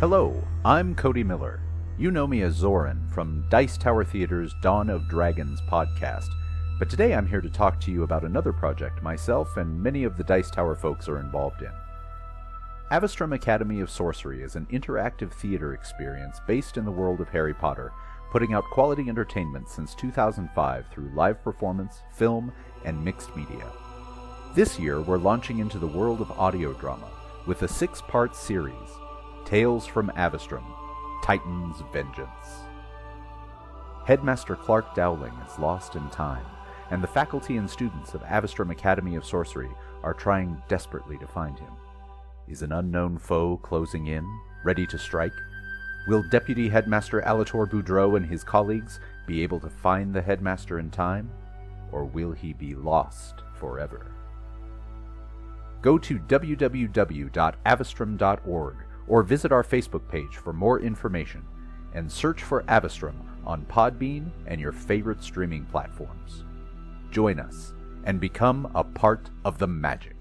Hello, I'm Cody Miller. You know me as Zoran from Dice Tower Theater's Dawn of Dragons podcast, but today I'm here to talk to you about another project myself and many of the Dice Tower folks are involved in. Avestrum Academy of Sorcery is an interactive theater experience based in the world of Harry Potter, putting out quality entertainment since 2005 through live performance, film, and mixed media. This year, we're launching into the world of audio drama with a six part series Tales from Avestrum Titan's Vengeance. Headmaster Clark Dowling is lost in time, and the faculty and students of Avestrum Academy of Sorcery are trying desperately to find him. Is an unknown foe closing in, ready to strike? Will Deputy Headmaster Alator Boudreau and his colleagues be able to find the headmaster in time, or will he be lost forever? Go to www.avestrum.org or visit our Facebook page for more information and search for Avestrum on Podbean and your favorite streaming platforms. Join us and become a part of the magic.